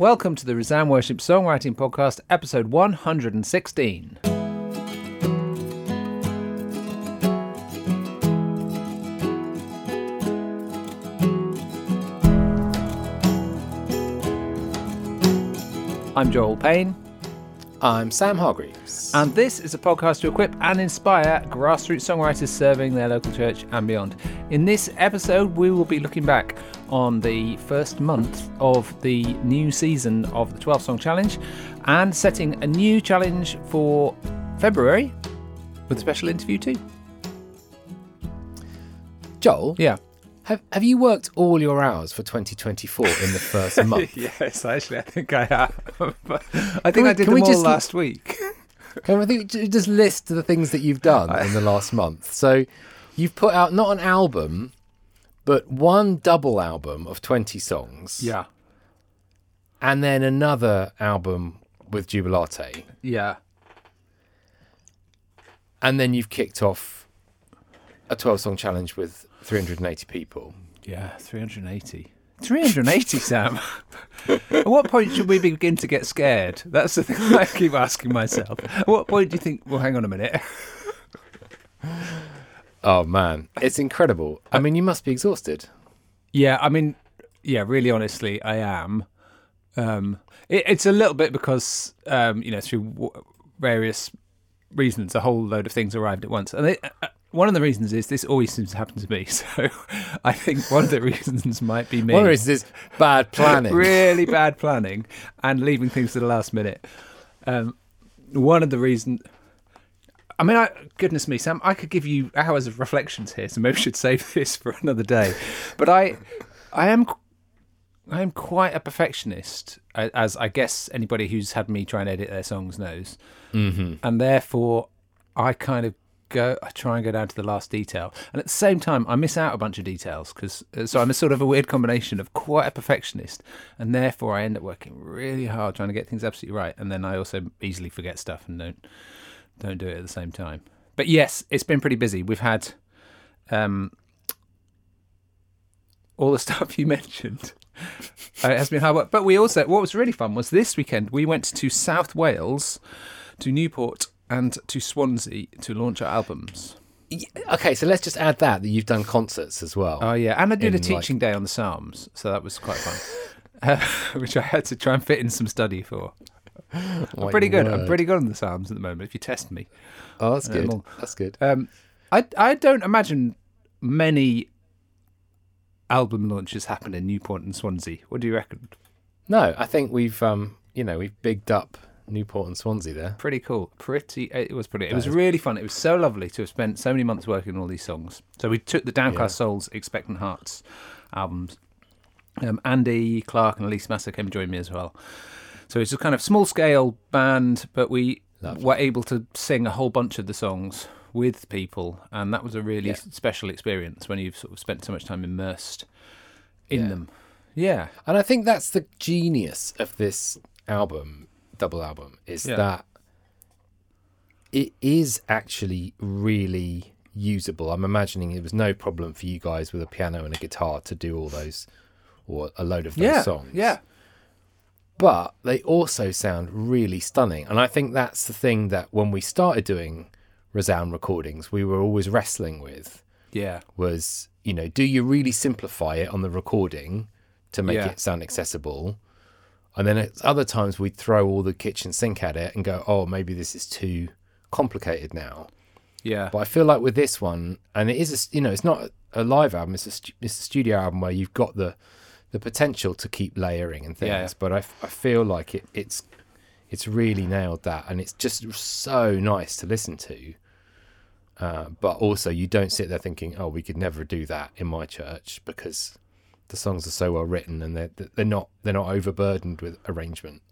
Welcome to the Resound Worship Songwriting Podcast, episode 116. I'm Joel Payne, I'm Sam Hargreaves. and this is a podcast to equip and inspire grassroots songwriters serving their local church and beyond. In this episode, we will be looking back on the first month of the new season of the 12 Song Challenge and setting a new challenge for February with a special interview too. Joel, Yeah. Have, have you worked all your hours for 2024 in the first month? yes, actually, I think I have. I think we- I did we them all just- last week. Can think just list the things that you've done in the last month? So you've put out not an album, but one double album of 20 songs. Yeah. And then another album with Jubilate. Yeah. And then you've kicked off a 12 song challenge with 380 people. Yeah, 380. 380, Sam. At what point should we begin to get scared? That's the thing I keep asking myself. At what point do you think, well, hang on a minute? Oh man, it's incredible. I mean, you must be exhausted. Yeah, I mean, yeah, really honestly, I am. Um, it, it's a little bit because, um, you know, through w- various reasons, a whole load of things arrived at once. And it, uh, one of the reasons is this always seems to happen to me. So I think one of the reasons might be me. One reason is bad planning. really bad planning and leaving things to the last minute. Um, one of the reasons. I mean, I, goodness me, Sam, I could give you hours of reflections here, so maybe we should save this for another day. But I, I am, I am quite a perfectionist, as I guess anybody who's had me try and edit their songs knows, mm-hmm. and therefore I kind of go, I try and go down to the last detail, and at the same time I miss out a bunch of details because so I'm a sort of a weird combination of quite a perfectionist, and therefore I end up working really hard trying to get things absolutely right, and then I also easily forget stuff and don't don't do it at the same time. But yes, it's been pretty busy. We've had um, all the stuff you mentioned. Uh, it has been hard work. But we also, what was really fun was this weekend we went to South Wales, to Newport, and to Swansea to launch our albums. Y- Okay, so let's just add that that you've done concerts as well. Oh yeah, and I did a In, like- teaching day on the Psalms, so that was quite fun. uh, which I had to try and fit in some study for. I'm pretty good. I'm pretty good on the Psalms at the moment. If you test me, Oh, that's good. well- that's good. Um, I I don't imagine many album launches happen in Newport and Swansea. What do you reckon? No, I think we've um, you know, we've bigged up Newport and Swansea there. Pretty cool. Pretty. It was pretty. It was is- really fun. It was so lovely to have spent so many months working on all these songs. So we took the Downcast Souls, Expectant Hearts albums. Um, Andy Clark and Elise Massa came and joined me as well. So it's a kind of small scale band, but we Lovely. were able to sing a whole bunch of the songs with people, and that was a really Yeah. special experience when you've sort of spent so much time immersed in Yeah. them. Yeah, And I think that's the genius of this album, double album, is Yeah. that it is actually really usable. I'm imagining it was no problem for you guys with a piano and a guitar to do all those or a load of those yeah, songs. yeah, but they also sound really stunning. And I think that's the thing that when we started doing Resound recordings, we were always wrestling with yeah, was, you know, do you really simplify it on the recording to make Yeah. it sound accessible? And then at other times we'd throw all the kitchen sink at it and go, oh, maybe this is too complicated now. yeah, But I feel like with this one, and it is, a, you know, it's not a live album; it's a, it's a studio album where you've got the the potential to keep layering and things. Yeah. But I, I feel like it, it's it's really nailed that, and it's just so nice to listen to. Uh, but also, you don't sit there thinking, "Oh, we could never do that in my church," because the songs are so well written and they're they're not they're not overburdened with arrangement.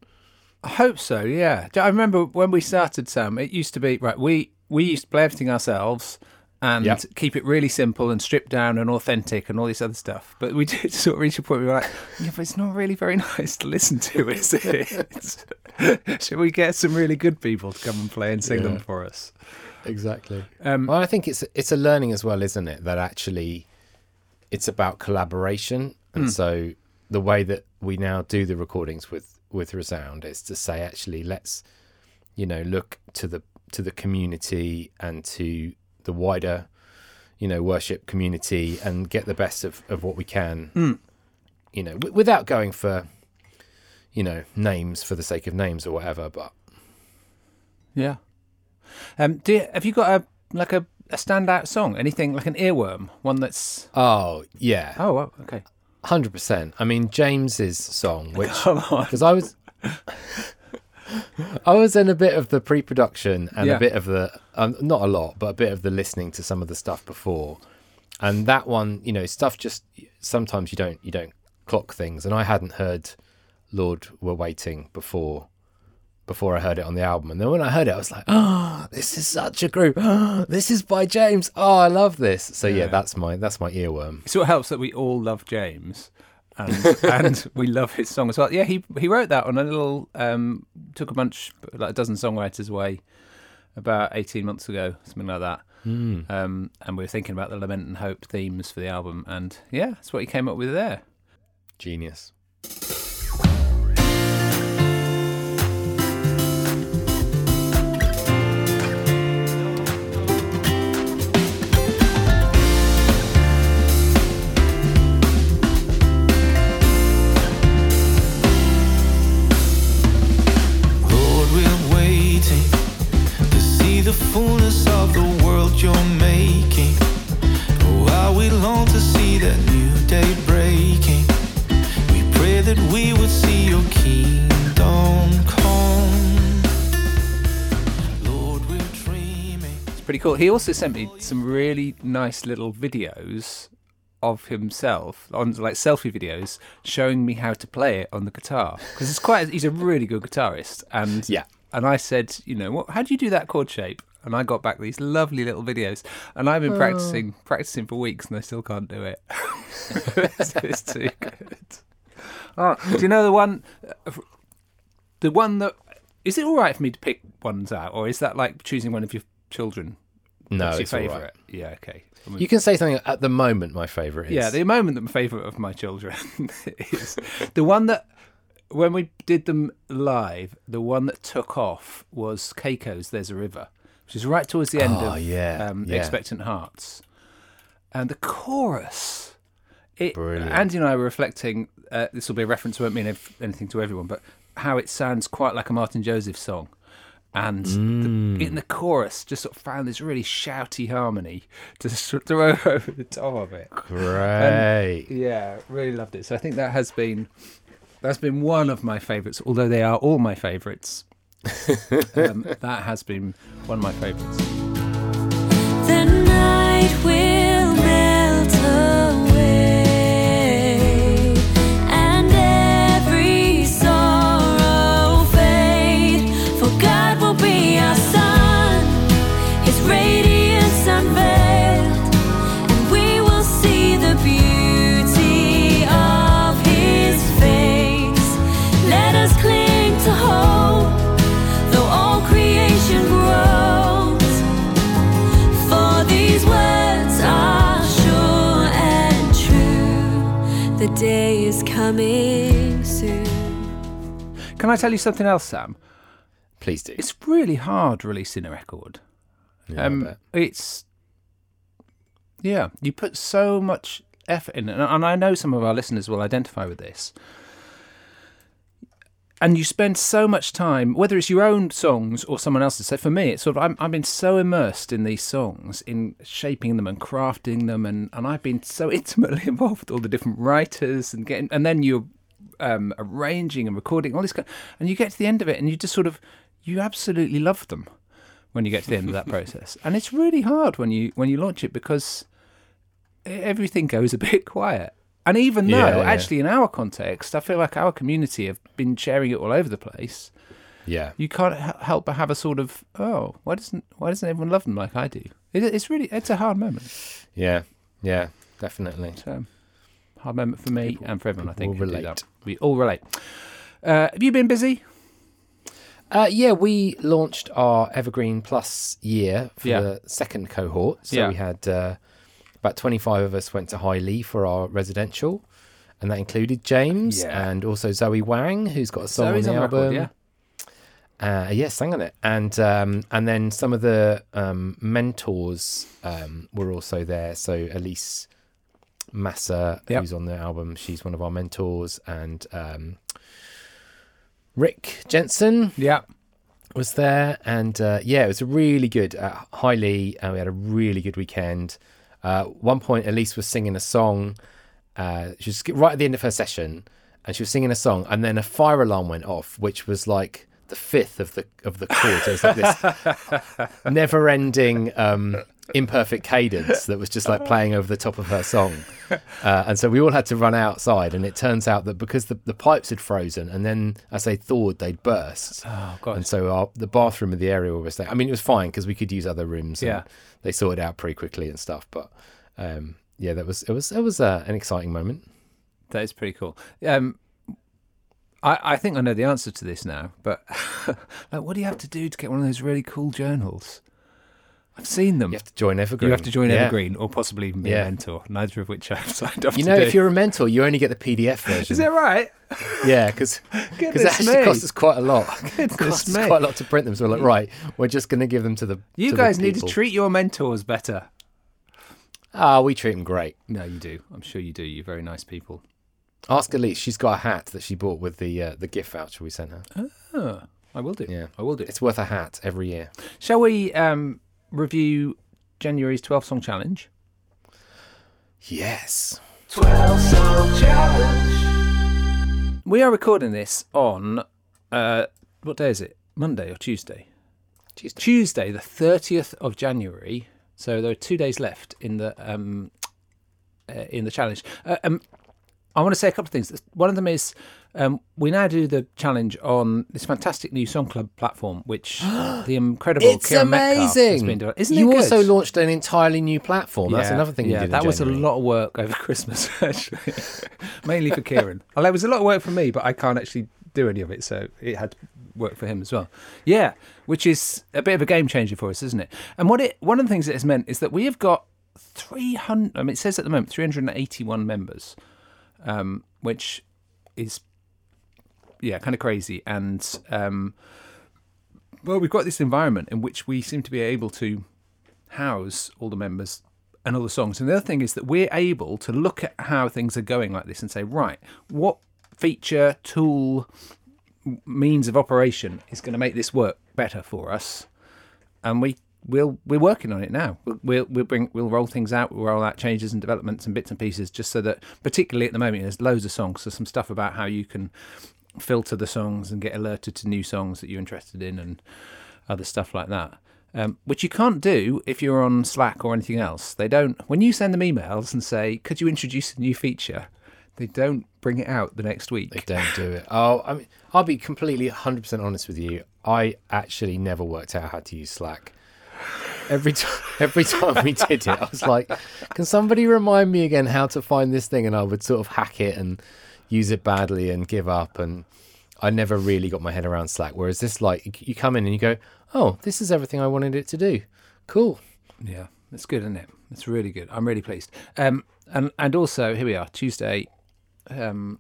I hope so. Yeah, I remember when we started, Sam. It used to be right. We we used to play everything ourselves and Yep. keep it really simple and stripped down and authentic and all this other stuff. But we did sort of reach a point where we were like, yeah, but it's not really very nice to listen to, is it? Should we get some really good people to come and play and sing them for us? Exactly. Um, Well, I think it's it's a learning as well, isn't it? That actually, it's about collaboration, and Hmm. so the way that we now do the recordings with with Resound is to say actually let's you know look to the to the community and to the wider you know worship community and get the best of, of what we can Mm. you know w- without going for you know names for the sake of names or whatever but Yeah. Um, do you, have you got a like a, a standout song? Anything like an earworm? One that's oh yeah oh well, okay. Hundred percent. I mean James's song, which because I was, I was in a bit of the pre-production and Yeah. a bit of the, um, not a lot, but a bit of the listening to some of the stuff before, and that one, you know, stuff just sometimes you don't you don't clock things, and I hadn't heard Lord We're Waiting before. Before I heard it on the album, and then when I heard it, I was like, "Oh, this is such a group! Oh, this is by James! Oh, I love this!" So yeah, Yeah. that's my that's my earworm. So it helps that we all love James. And, and we love his song as well. Yeah, he he wrote that on a little um, took a bunch like a dozen songwriters away about eighteen months ago, something like that. Mm. Um, and we were thinking about the lament and hope themes for the album, and yeah, that's what he came up with there. Genius. You're making. Oh, how we long to see that new day breaking. We pray that we would see your kingdom come. Lord, we're dreaming. It's pretty cool. He also sent me some really nice little videos of himself on like selfie videos showing me how to play it on the guitar because it's quite he's a really good guitarist and Yeah. and I said you know what how do you do that chord shape and I got back these lovely little videos and I've been practicing practicing for weeks and I still can't do it it's, it's too good oh, do you know the one uh, the one that is it all right for me to pick ones out or is that like choosing one of your children No, What's your it's all right. favourite? Yeah, okay. I mean, You can say something at the moment. My favorite is yeah, the moment that my favourite of my children is the one that when we did them live, the one that took off was Keiko's "There's a River," which is right towards the end Oh, of yeah, um, yeah. Expectant Hearts, and the chorus. It, Brilliant. Andy and I were reflecting. Uh, this will be a reference, won't mean anything to everyone, but how it sounds quite like a Martyn Joseph song. And Mm. the, in the chorus, just sort of found this really shouty harmony to throw over the top of it. great. Yeah, really loved it. So I think that has been that's been one of my favourites. Although they are all my favourites, um, that has been one of my favourites. Tell you something else, Sam? Please do. It's really hard releasing a record. Yeah, um, it's yeah, you put so much effort in it, and- and I know some of our listeners will identify with this. And you spend so much time, whether it's your own songs or someone else's. So for me, it's sort of I'm, I've been so immersed in these songs, in shaping them and crafting them, and, and I've been so intimately involved with all the different writers and getting, and then you're um, arranging and recording all this, kind and you get to the end of it, and you just sort of you absolutely love them when you get to the end of that process. And it's really hard when you when you launch it because everything goes a bit quiet. And even though, Yeah, yeah. actually, in our context, I feel like our community have been sharing it all over the place. Yeah. You can't help but have a sort of, oh, why doesn't why doesn't everyone love them like I do? It, it's really it's a hard moment. Yeah. Yeah. Definitely. A hard moment for me and for everyone. I think people relate. We all relate. Uh, have you been busy? Uh, yeah, we launched our Evergreen Plus year for Yeah. the second cohort. So Yeah. we had uh, about 25 of us went to Highleigh for our residential. and that included James Yeah. and also Zoe Wang, who's got a song Zoe's on the on record, album. yeah. Uh, yeah, sang on it, and um, and then some of the um, mentors um, were also there. So Elise Massa, Yep. who's on the album, she's one of our mentors, and um, Rick Jensen Yeah. was there, and uh, yeah, it was a really good. Uh, highly, uh, we had a really good weekend. Uh, one point, Elise was singing a song. Uh, she was right at the end of her session, and she was singing a song, and then a fire alarm went off, which was like the fifth of the of the chord. So was like this never-ending um, imperfect cadence that was just like playing over the top of her song. Uh, and so we all had to run outside, and it turns out that because the, the pipes had frozen, and then as they thawed, they'd burst. Oh god. And so our, the bathroom of the area were staying, I mean, it was fine because we could use other rooms. And Yeah. They sorted out pretty quickly and stuff. But um, yeah, that was it was it was uh, an exciting moment. That is pretty cool. Um, I, I think I know the answer to this now, but like, what do you have to do to get one of those really cool journals? I've seen them. You have to join Evergreen. You have to join Yeah. Evergreen, or possibly even be Yeah. a mentor. Neither of which I've signed up You know, if you're a mentor, you only get the PDF version. is that right? Yeah, because Goodness it actually me. costs us quite a lot. it costs me. quite a lot to print them. So we're like, right, we're just going to give them to the. You to the guys need to treat your mentors better. Ah, we treat them great. No, you do. I'm sure you do. You're very nice people. Ask Elise. She's got a hat that she bought with the uh, the gift voucher we sent her. Oh, I will do. Yeah. I will do. It's worth a hat every year. Shall we um, review January's 12 song challenge? Yes. 12 song challenge. We are recording this on uh, what day is it? Monday or Tuesday? Tuesday. Tuesday, the 30th of January. So there are two days left in the um, uh, in the challenge. Uh, um, I want to say a couple of things. One of them is um, we now do the challenge on this fantastic new Song Club platform, which the incredible It's Metcalf has amazing. been doing. Isn't you it good? also launched an entirely new platform. That's another thing you Yeah, did. in that was a lot of work over Christmas, actually, mainly for Kieran. Well, it was a lot of work for me, but I can't actually do any of it, so it had to work for him as well. Yeah, which is a bit of a game changer for us, isn't it? And what it one of the things it has meant is that we have got three hundred. I mean, it says at the moment three hundred and eighty-one members, um, which is yeah, kind of crazy. And um, well, we've got this environment in which we seem to be able to house all the members and all the songs. And the other thing is that we're able to look at how things are going like this and say, right, what feature, tool, means of operation is going to make this work better for us? And we we'll we're working on it now. We'll we'll, bring we'll roll things out. We'll roll out changes and developments and bits and pieces, just so that particularly at the moment there's loads of songs. So some stuff about how you can filter the songs and get alerted to new songs that you're interested in and other stuff like that. Um, which you can't do if you're on Slack or anything else. They don't. When you send them emails and say, "Could you introduce a new feature?" They don't bring it out the next week. They don't do it. Oh, I mean, I'll be completely 100% honest with you. I actually never worked out how to use Slack. Every time, every time we did it, I was like, "Can somebody remind me again how to find this thing?" And I would sort of hack it and use it badly and give up. And I never really got my head around Slack. Whereas this, like, you come in and you go, "Oh, this is everything I wanted it to do. Cool." Yeah, it's good, isn't it? It's really good. I'm really pleased. Um, and and also here we are, Tuesday. Um,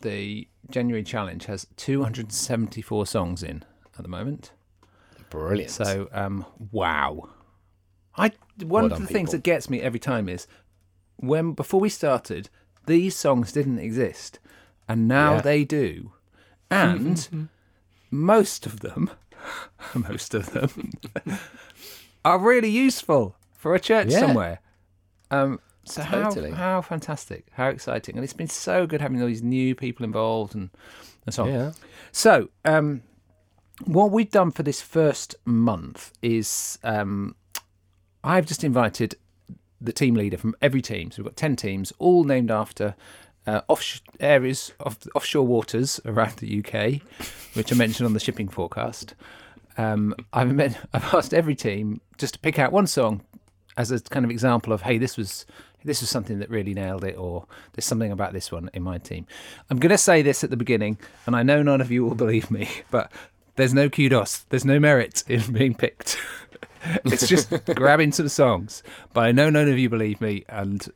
the January challenge has 274 songs in at the moment. Brilliant. So, um, wow. I one Well of the things that gets me every time is when before we started, these songs didn't exist, and now Yeah. they do, and most of them, most of them, are really useful for a church Yeah. somewhere. Um, so Totally. how how fantastic, how exciting, and it's been so good having all these new people involved and and so on. yeah. So, um, what we've done for this first month is um, I've just invited the team leader from every team. So we've got 10 teams, all named after uh, off areas of offshore waters around the UK, which I mentioned on the shipping forecast. Um, I've, met, I've asked every team just to pick out one song as a kind of example of, hey, this was this was something that really nailed it, or there's something about this one in my team. I'm going to say this at the beginning, and I know none of you will believe me, but there's no kudos, there's no merit in being picked. it's just grabbing some songs, but I know none of you believe me, and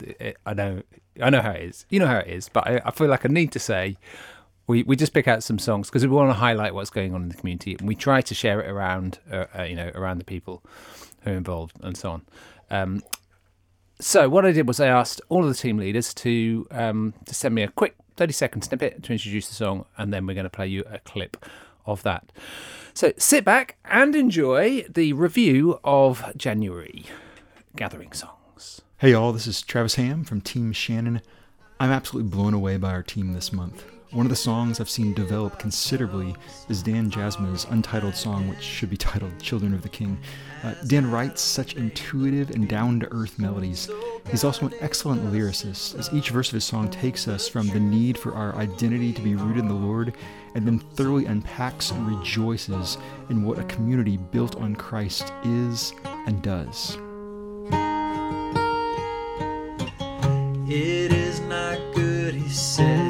it, I know, I know how it is. You know how it is, but I, I feel like I need to say we, we just pick out some songs because we want to highlight what's going on in the community, and we try to share it around, uh, uh, you know, around the people who are involved and so on. Um, so what I did was I asked all of the team leaders to um, to send me a quick thirty second snippet to introduce the song, and then we're going to play you a clip of that. So sit back and enjoy the review of January gathering songs. Hey y'all, this is Travis Ham from Team Shannon. I'm absolutely blown away by our team this month. One of the songs I've seen develop considerably is Dan Jasma's untitled song, which should be titled Children of the King. Uh, Dan writes such intuitive and down to earth melodies. He's also an excellent lyricist, as each verse of his song takes us from the need for our identity to be rooted in the Lord and then thoroughly unpacks and rejoices in what a community built on Christ is and does. It is not good, he said,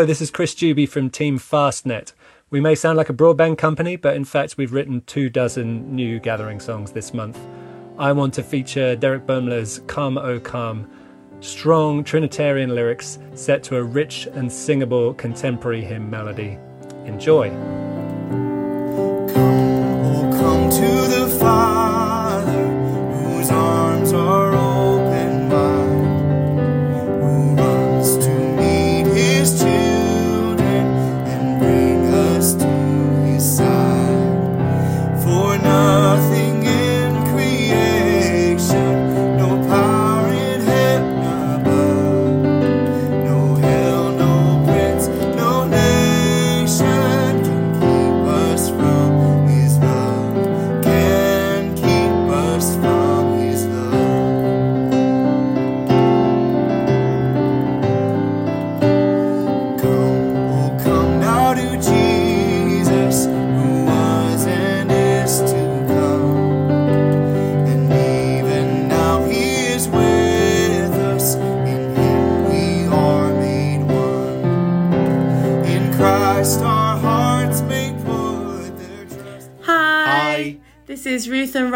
Hello, this is Chris Juby from Team Fastnet. We may sound like a broadband company, but in fact, we've written two dozen new gathering songs this month. I want to feature Derek Bumler's Come O Come, strong Trinitarian lyrics set to a rich and singable contemporary hymn melody. Enjoy. Come, Oh, come to the Father,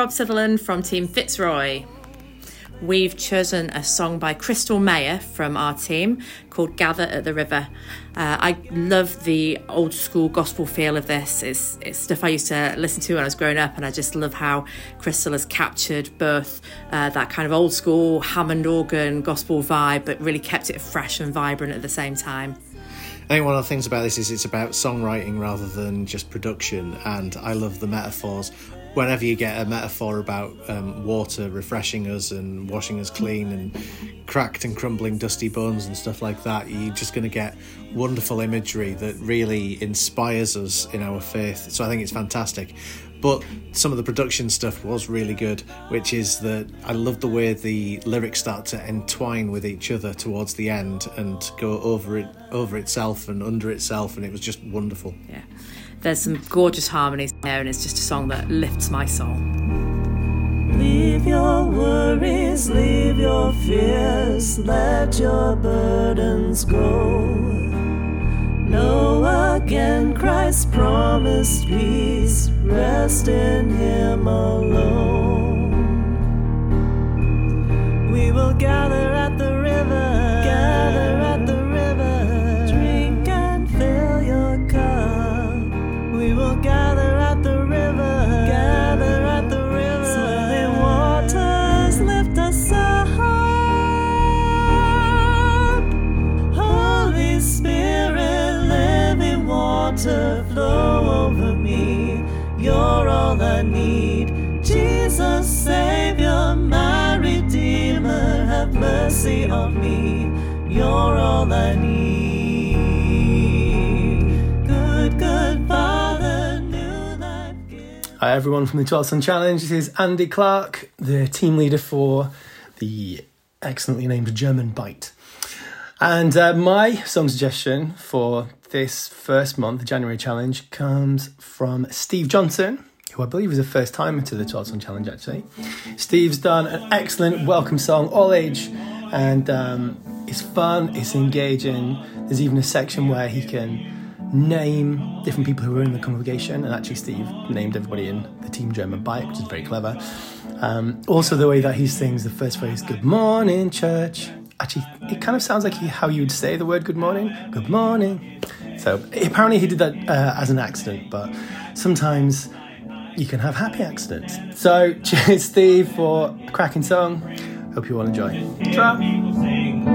Rob Sutherland from Team Fitzroy. We've chosen a song by Crystal Mayer from our team called Gather at the River. Uh, I love the old school gospel feel of this. It's, it's stuff I used to listen to when I was growing up, and I just love how Crystal has captured both uh, that kind of old school Hammond organ gospel vibe, but really kept it fresh and vibrant at the same time. I think one of the things about this is it's about songwriting rather than just production, and I love the metaphors. Whenever you get a metaphor about um, water refreshing us and washing us clean and cracked and crumbling dusty bones and stuff like that, you're just going to get wonderful imagery that really inspires us in our faith. So I think it's fantastic. But some of the production stuff was really good, which is that I love the way the lyrics start to entwine with each other towards the end and go over it, over itself and under itself, and it was just wonderful. Yeah. There's some gorgeous harmonies there, and it's just a song that lifts my soul. Leave your worries, leave your fears, let your burdens go. Know again Christ's promised peace, rest in Him alone. We will gather flow over me. You're all I need. Jesus, Savior, my Redeemer, have mercy on me. You're all I need. Good, good Father, new life. Hi, everyone from the 12 Song Challenge. This is Andy Clark, the team leader for the excellently named German Bight. And uh, my song suggestion for this first month, January challenge, comes from Steve Johnson, who I believe is a first timer to the 12 Song Challenge, actually. Steve's done an excellent welcome song, all age, and um, it's fun, it's engaging. There's even a section where he can name different people who are in the congregation, and actually, Steve named everybody in the Team German Bight, which is very clever. Um, also, the way that he sings the first phrase, Good morning, church. Actually, it kind of sounds like he, how you would say the word good morning. Good morning. So, apparently, he did that uh, as an accident, but sometimes you can have happy accidents. So, cheers, Steve, for a cracking song. Hope you all enjoy.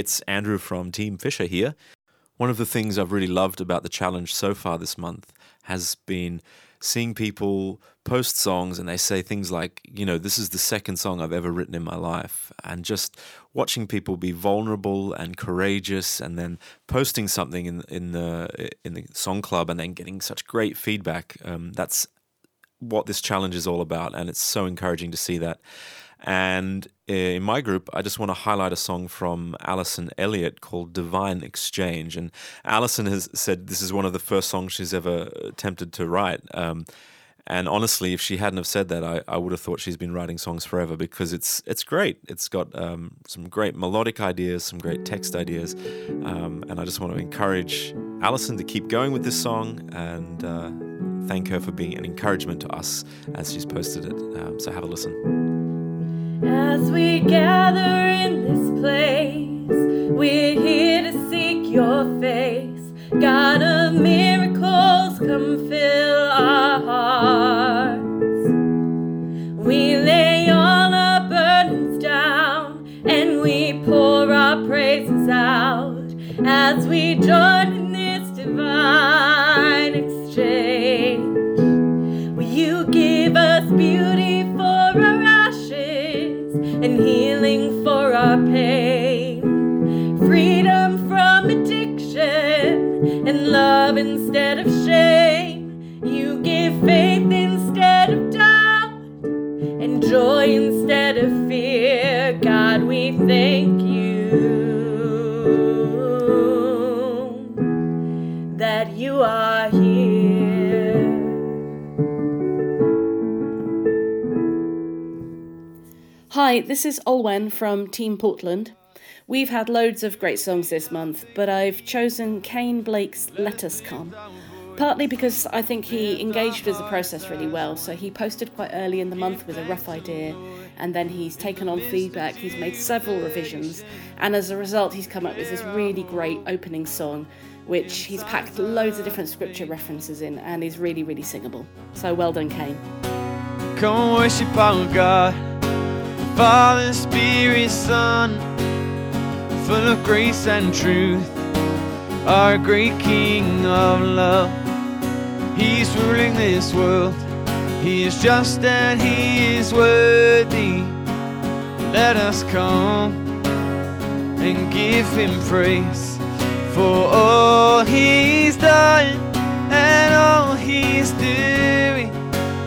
It's Andrew from Team Fisher here. One of the things I've really loved about the challenge so far this month has been seeing people post songs and they say things like, you know, this is the second song I've ever written in my life. And just watching people be vulnerable and courageous and then posting something in, in, the, in the song club and then getting such great feedback. Um, that's what this challenge is all about. And it's so encouraging to see that. And in my group, I just want to highlight a song from Alison Elliott called Divine Exchange. And Alison has said this is one of the first songs she's ever attempted to write. Um, and honestly, if she hadn't have said that, I, I would have thought she's been writing songs forever because it's it's great. It's got um, some great melodic ideas, some great text ideas, um, and I just want to encourage Alison to keep going with this song and uh, thank her for being an encouragement to us as she's posted it. Um, so have a listen. As we gather in this place, we're here to seek your face. God of miracles, come fill instead of shame. You give faith instead of doubt and joy instead of fear. God, we thank you that you are here. Hi, this is Olwen from Team Portland. We've had loads of great songs this month, but I've chosen Kane Blake's Let Us Come. Partly because I think he engaged with the process really well. So he posted quite early in the month with a rough idea, and then he's taken on feedback, he's made several revisions, and as a result, he's come up with this really great opening song, which he's packed loads of different scripture references in and is really, really singable. So well done, Kane. Come worship our God, Father, Spirit, Son, full of grace and truth, our great King of love. He's ruling this world, He is just and He is worthy. Let us come and give Him praise for all He's done and all He's doing,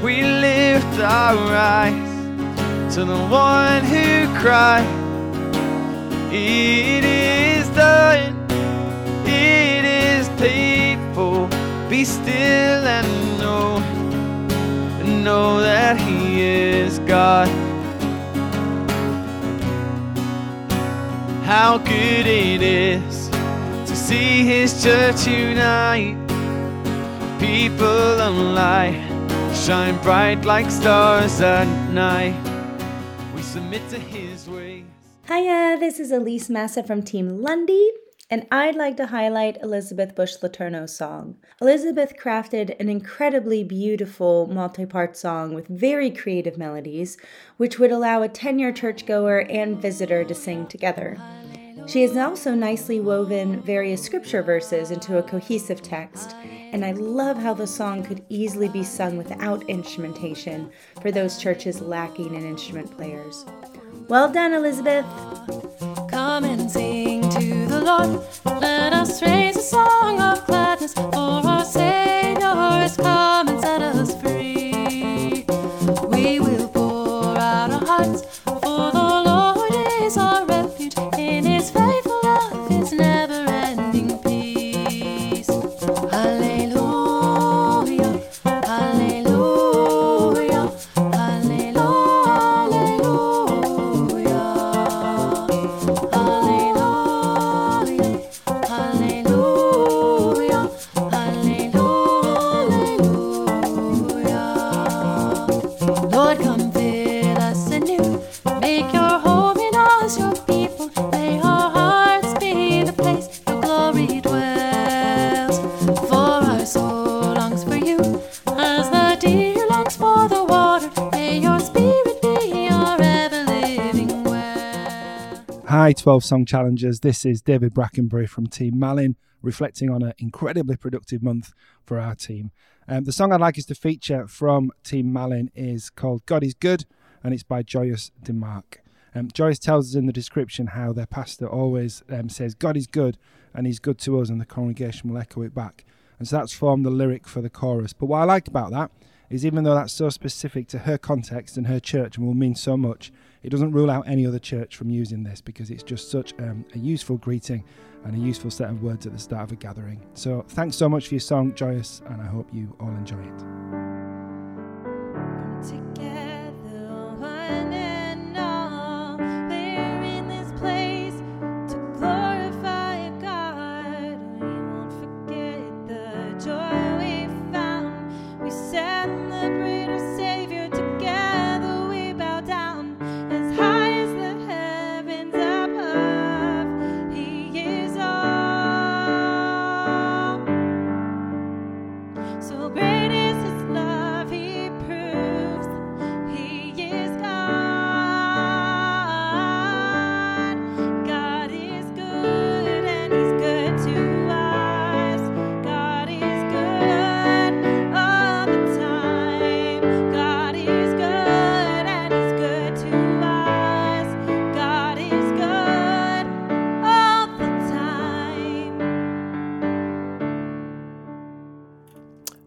we lift our eyes to the one who cried. It is done, it is paid for. Be still and know, know that He is God. How good it is to see His church unite. People of light shine bright like stars at night. We submit to His ways. Hiya, this is Elise Massa from Team Lundy, and I'd like to highlight Elizabeth Bush Laterno's song. Elizabeth crafted an incredibly beautiful multi part song with very creative melodies, which would allow a 10 year churchgoer and visitor to sing together. She has also nicely woven various scripture verses into a cohesive text, and I love how the song could easily be sung without instrumentation for those churches lacking in instrument players. Well done, Elizabeth! Come and sing to the Lord. Let us raise a song of gladness, 12 Song Challengers. This is David Brackenbury from Team Malin, reflecting on an incredibly productive month for our team. Um, the song I'd like us to feature from Team Malin is called God is Good, and it's by Joyous DeMarc. Um, Joyce tells us in the description how their pastor always um, says, God is good, and he's good to us, and the congregation will echo it back. And so that's formed the lyric for the chorus. But what I like about that is even though that's so specific to her context and her church and will mean so much, it doesn't rule out any other church from using this because it's just such um, a useful greeting and a useful set of words at the start of a gathering. So thanks so much for your song, Joyous, and I hope you all enjoy it.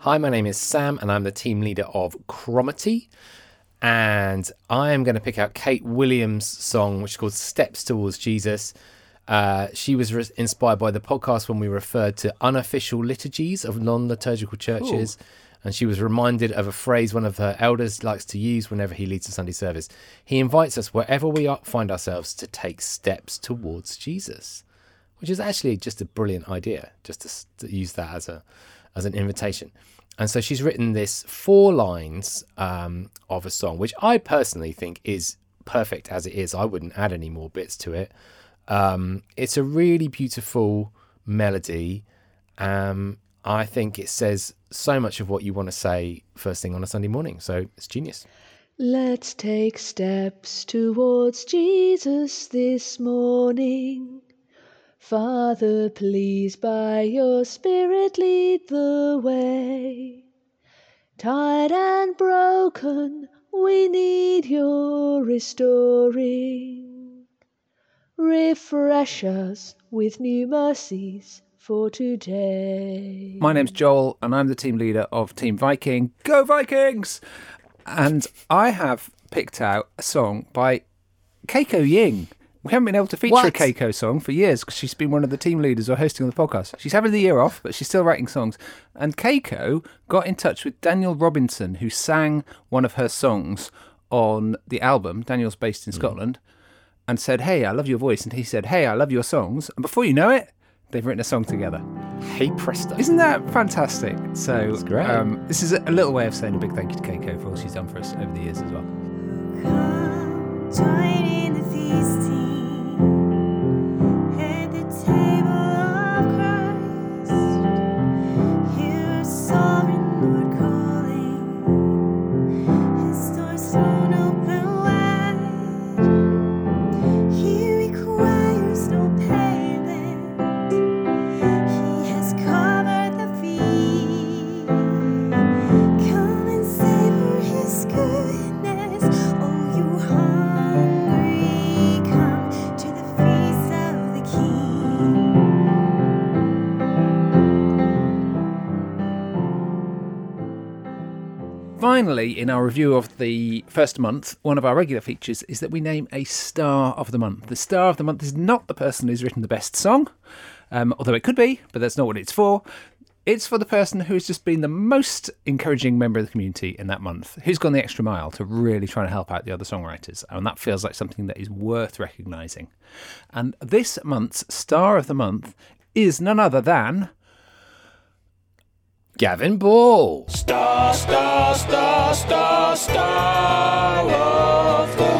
Hi, my name is Sam, and I'm the team leader of Cromarty. And I am going to pick out Kate Williams' song, which is called Steps Towards Jesus. Uh, she was re- inspired by the podcast when we referred to unofficial liturgies of non liturgical churches. And she was reminded of a phrase one of her elders likes to use whenever he leads a Sunday service. He invites us, wherever we are, find ourselves, to take steps towards Jesus, which is actually just a brilliant idea, just to, to use that as a as an invitation. And so she's written this four lines um, of a song, which I personally think is perfect as it is. I wouldn't add any more bits to it. Um, it's a really beautiful melody. Um, I think it says so much of what you want to say first thing on a Sunday morning. So it's genius. Let's take steps towards Jesus this morning. Father, please by your Spirit lead the way. Tired and broken, we need your restoring. Refresh us with new mercies for today. My name's Joel, and I'm the team leader of Team Viking. Go Vikings! And I have picked out a song by Keiko Ying. We haven't been able to feature a Keiko song for years because she's been one of the team leaders or hosting on the podcast. She's having the year off, but she's still writing songs. And Keiko got in touch with Daniel Robinson, who sang one of her songs on the album. Daniel's based in Scotland, and said, Hey, I love your voice. And he said, Hey, I love your songs. And before you know it, they've written a song together. Hey presto. Isn't that fantastic? So That's great. Um, this is a little way of saying a big thank you to Keiko for all she's done for us over the years as well. Join Finally, in our review of the first month, one of our regular features is that we name a star of the month. The star of the month is not the person who's written the best song, um, although it could be, but that's not what it's for. It's for the person who's just been the most encouraging member of the community in that month, who's gone the extra mile to really try to help out the other songwriters. And that feels like something that is worth recognising. And this month's star of the month is none other than Gavin Ball. Star, star, star, star, star of the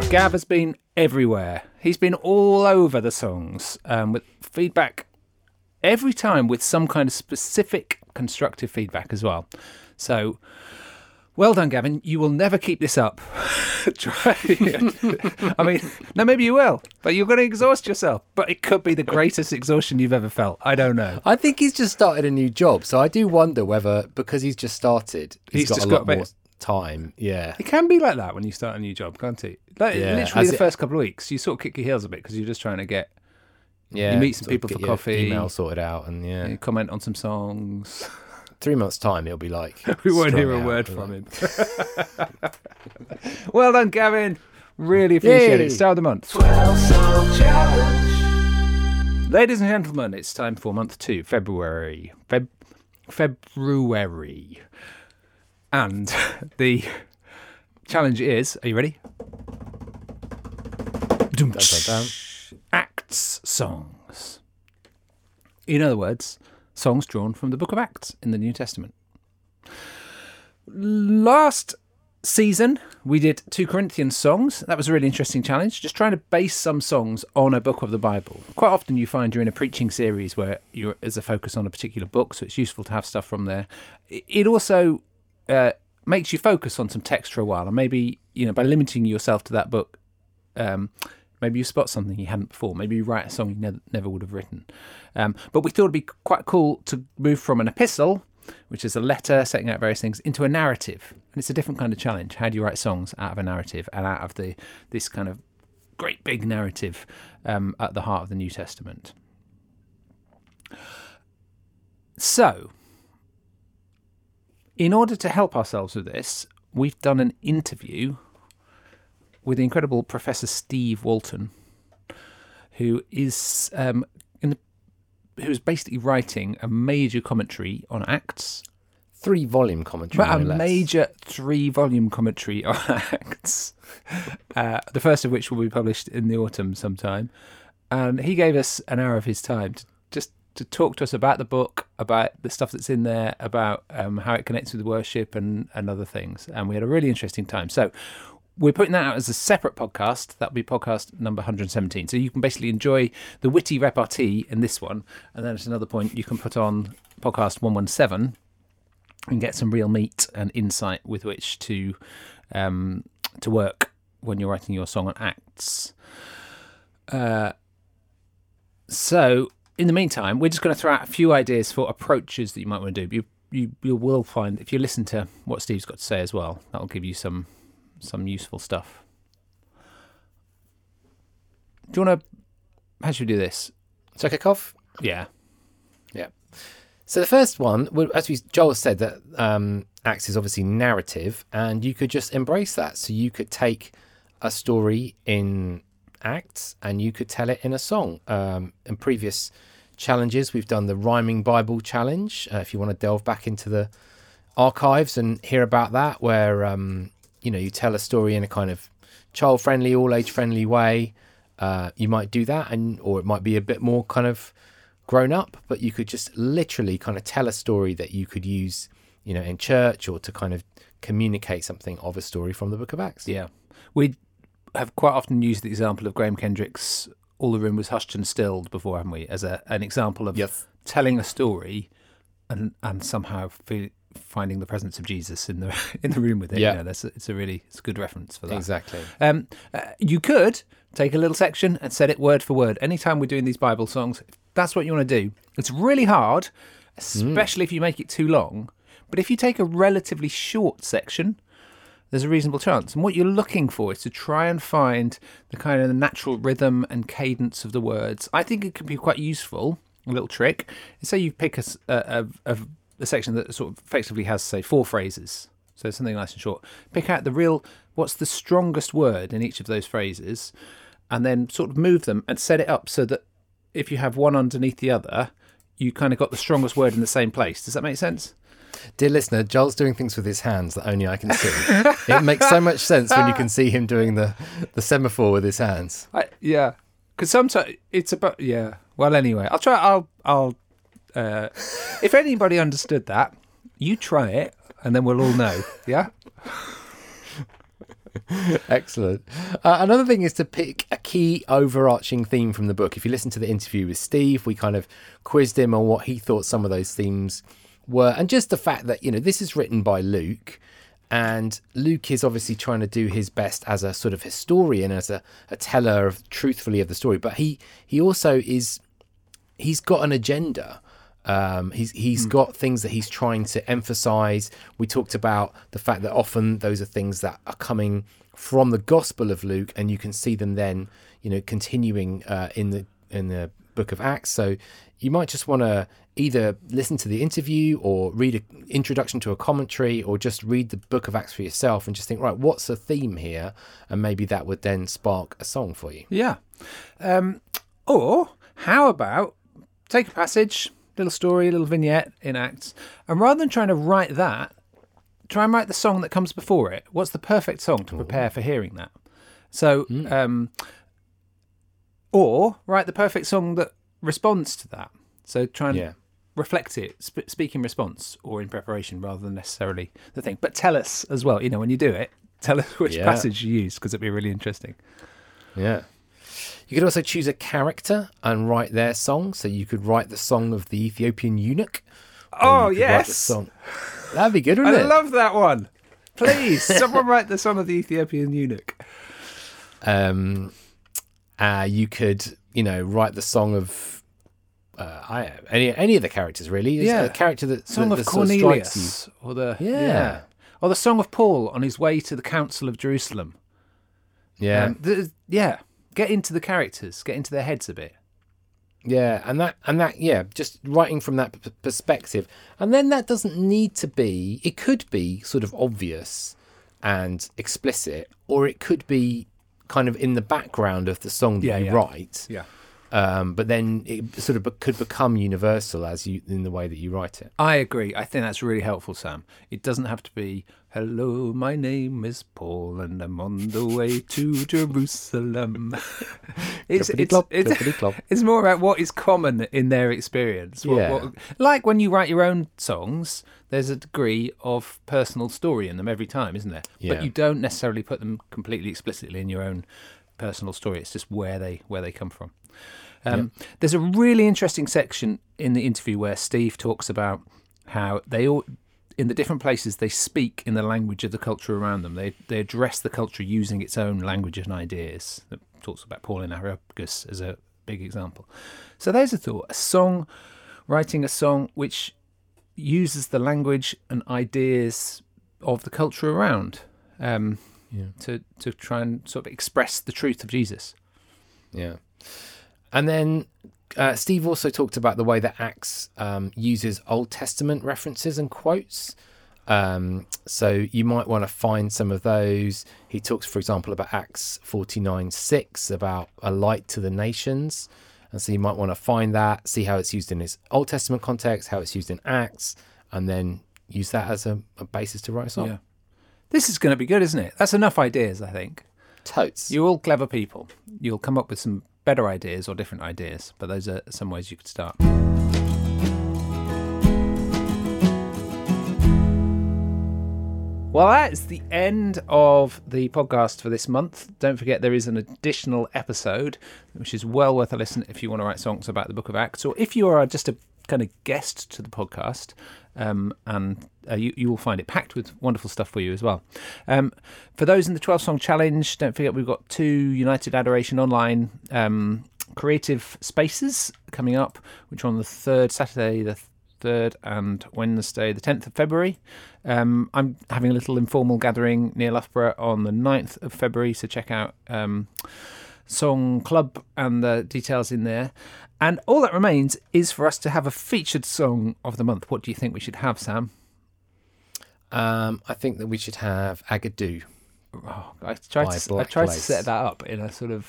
month. Gav has been everywhere. He's been all over the songs um, with feedback every time with some kind of specific constructive feedback as well. So, well done, Gavin. You will never keep this up. Try. I mean, no, maybe you will, but you're going to exhaust yourself. But it could be the greatest exhaustion you've ever felt. I don't know. I think he's just started a new job, so I do wonder whether because he's just started, He's he's got just a got lot bit- more time. Yeah. It can be like that when you start a new job, can't it? Like Yeah. literally the it- first couple of weeks, you sort of kick your heels a bit because you're just trying to get. Yeah. You meet some people for coffee. Email sorted out, and yeah. you comment on some songs. Three months' time, he'll be like. we won't hear a out, word from like, him. well done, Gavin. Really appreciate Yay. it. Star of the month. Ladies and gentlemen, it's time for month two, February. Feb- February. And the challenge is are you ready? Dun, dun, dun. Acts songs. In other words, songs drawn from the book of Acts in the New Testament. Last season, we did two Corinthians songs. That was a really interesting challenge, just trying to base some songs on a book of the Bible. Quite often, you find you're in a preaching series where you're a focus on a particular book, so it's useful to have stuff from there. It- It also uh, makes you focus on some text for a while, and maybe you know by limiting yourself to that book, um, maybe you spot something you hadn't before. Maybe you write a song you never, never would have written. Um, but we thought it'd be quite cool to move from an epistle, which is a letter setting out various things, into a narrative. And it's a different kind of challenge. How do you write songs out of a narrative and out of the this kind of great big narrative um, at the heart of the New Testament? So, in order to help ourselves with this, we've done an interview with the incredible Professor Steve Walton, who is um, in the, who's basically writing a major commentary on Acts. Three volume commentary. But a less. major three volume commentary on Acts. Uh, the first of which will be published in the autumn sometime. And he gave us an hour of his time to just to talk to us about the book, about the stuff that's in there, about um, how it connects with worship and, and other things. And we had a really interesting time. So we're putting that out as a separate podcast. That'll be podcast number 117. So you can basically enjoy the witty repartee in this one. And then at another point, you can put on podcast 117 and get some real meat and insight with which to um, to work when you're writing your song on acts. Uh, so, in the meantime, we're just going to throw out a few ideas for approaches that you might want to do. You you you will find if you listen to what Steve's got to say as well, that'll give you some some useful stuff. Do you want to? How should we do this? So kick off. Yeah. Yeah. So the first one, as we Joel said, that um, Acts is obviously narrative, and you could just embrace that. So you could take a story in Acts, and you could tell it in a song. Um, in previous challenges, we've done the rhyming Bible challenge. Uh, if you want to delve back into the archives and hear about that, where um, you know you tell a story in a kind of child-friendly, all-age-friendly way, uh, you might do that, and or it might be a bit more kind of grown up, but you could just literally kind of tell a story that you could use, you know, in church or to kind of communicate something of a story from the Book of Acts. Yeah. We have quite often used the example of Graham Kendrick's All the Room Was Hushed and Stilled before, haven't we? As a, an example of telling a story and and somehow feel, finding the presence of Jesus in the in the room with it. Yeah. You know, that's a, it's a really it's a good reference for that. Exactly. Um, uh, you could take a little section and set it word for word. Anytime we're doing these Bible songs, if that's what you want to do. It's really hard, especially if you make it too long. But if you take a relatively short section, there's a reasonable chance. And what you're looking for is to try and find the kind of the natural rhythm and cadence of the words. I think it can be quite useful. A little trick. Say you pick a, a- a- a- a section that sort of effectively has, say, four phrases. So something nice and short. Pick out the real, what's the strongest word in each of those phrases, and then sort of move them and set it up so that if you have one underneath the other, you kind of got the strongest word in the same place. Does that make sense? Dear listener, Joel's doing things with his hands that only I can see. it makes so much sense when you can see him doing the, the semaphore with his hands. I, yeah, because sometimes it's about yeah. Well, anyway, I'll try. I'll I'll. Uh, if anybody understood that, you try it, and then we'll all know. Yeah. Excellent. Uh, another thing is to pick a key overarching theme from the book. If you listen to the interview with Steve, we kind of quizzed him on what he thought some of those themes were, and just the fact that you know this is written by Luke, and Luke is obviously trying to do his best as a sort of historian, as a, a teller of truthfully of the story, but he he also is he's got an agenda. Um, he's he's got things that he's trying to emphasize. We talked about the fact that often those are things that are coming from the Gospel of Luke, and you can see them then, you know, continuing uh, in the in the Book of Acts. So you might just want to either listen to the interview or read an introduction to a commentary, or just read the Book of Acts for yourself and just think, right, what's the theme here, and maybe that would then spark a song for you. Yeah. Um, or how about take a passage, little story, little vignette in Acts, and rather than trying to write that, try and write the song that comes before it. What's the perfect song to prepare for hearing that? So, um, or write the perfect song that responds to that. So try and Yeah. reflect it, sp- speak in response or in preparation rather than necessarily the thing. But tell us as well, you know, when you do it, tell us which Yeah. passage you use because it'd be really interesting. Yeah. You could also choose a character and write their song. So you could write the song of the Ethiopian eunuch. Oh, you could write yes. song- That'd be good, I wouldn't it? I love that one. Please, someone write the song of the Ethiopian eunuch. um, uh, you could, you know, write the song of uh, I any any of the characters really. Yeah. a character that Song that, of that sort Cornelius, you. or the Yeah. or the song of Paul on his way to the Council of Jerusalem. Yeah. Um, th- yeah. Get into the characters, get into their heads a bit. Yeah, and that and that yeah, just writing from that p- perspective, and then that doesn't need to be. It could be sort of obvious and explicit, or it could be kind of in the background of the song that Yeah, you yeah. write. Yeah. Um, but then it sort of be- could become universal as you in the way that you write it. I agree. I think that's really helpful, Sam. It doesn't have to be, hello, my name is Paul and I'm on the way to Jerusalem. it's, it's, it's, it's more about what is common in their experience. What- Yeah. what- like when you write your own songs, there's a degree of personal story in them every time, isn't there? Yeah. But you don't necessarily put them completely explicitly in your own personal story. It's just where they where they come from. Um, There's a really interesting section in the interview where Steve talks about how they all, in the different places, they speak in the language of the culture around them. They they address the culture using its own language and ideas. It talks about Paul and Areopagus as a big example. So there's a thought: a song, writing a song which uses the language and ideas of the culture around um, Yeah. to to try and sort of express the truth of Jesus. Yeah. And then uh, Steve also talked about the way that Acts um, uses Old Testament references and quotes. Um, so you might want to find some of those. He talks, for example, about Acts 49 6, about a light to the nations. And so you might want to find that, see how it's used in its Old Testament context, how it's used in Acts, and then use that as a, a basis to write a song. Yeah. This is going to be good, isn't it? That's enough ideas, I think. Totes. You're all clever people. You'll come up with some better ideas or different ideas, but those are some ways you could start. Well, that is the end of the podcast for this month. Don't forget there is an additional episode, which is well worth a listen if you want to write songs about the Book of Acts, or if you are just a kind of guest to the podcast, um, and uh, you, you will find it packed with wonderful stuff for you as well. Um, for those in the 12 song challenge, don't forget we've got two United Adoration online um, creative spaces coming up, which are on the third Saturday, the 3rd and Wednesday, the 10th of February. Um, I'm having a little informal gathering near Loughborough on the 9th of February, so check out um, Song Club and the details in there. And all that remains is for us to have a featured song of the month. What do you think we should have, Sam? Um, I think that we should have Agadoo. Oh, I tried, to, I tried to set that up in a sort of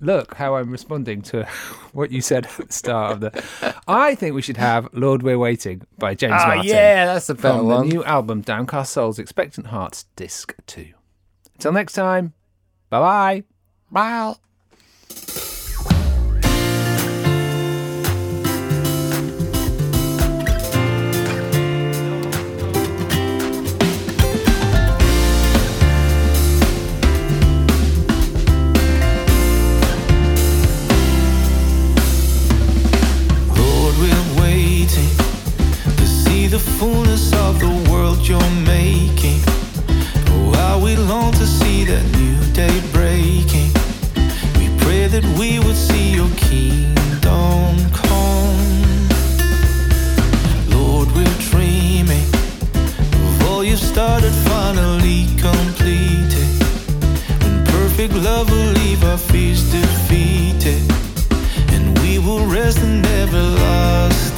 look how I'm responding to what you said at the start of the. I think we should have "Lord We're Waiting" by James Ah, Martin. yeah, that's a better one. The new album, Downcast Souls, Expectant Hearts, Disc Two. Until next time, bye bye. Bye. Lord, we're waiting to see the fullness of the world you're making. Oh, how we long to see that new day breaking that we would see your kingdom come. Lord, we're dreaming of all you've started, finally completed. When perfect love will leave our fears defeated, and we will rest in everlasting.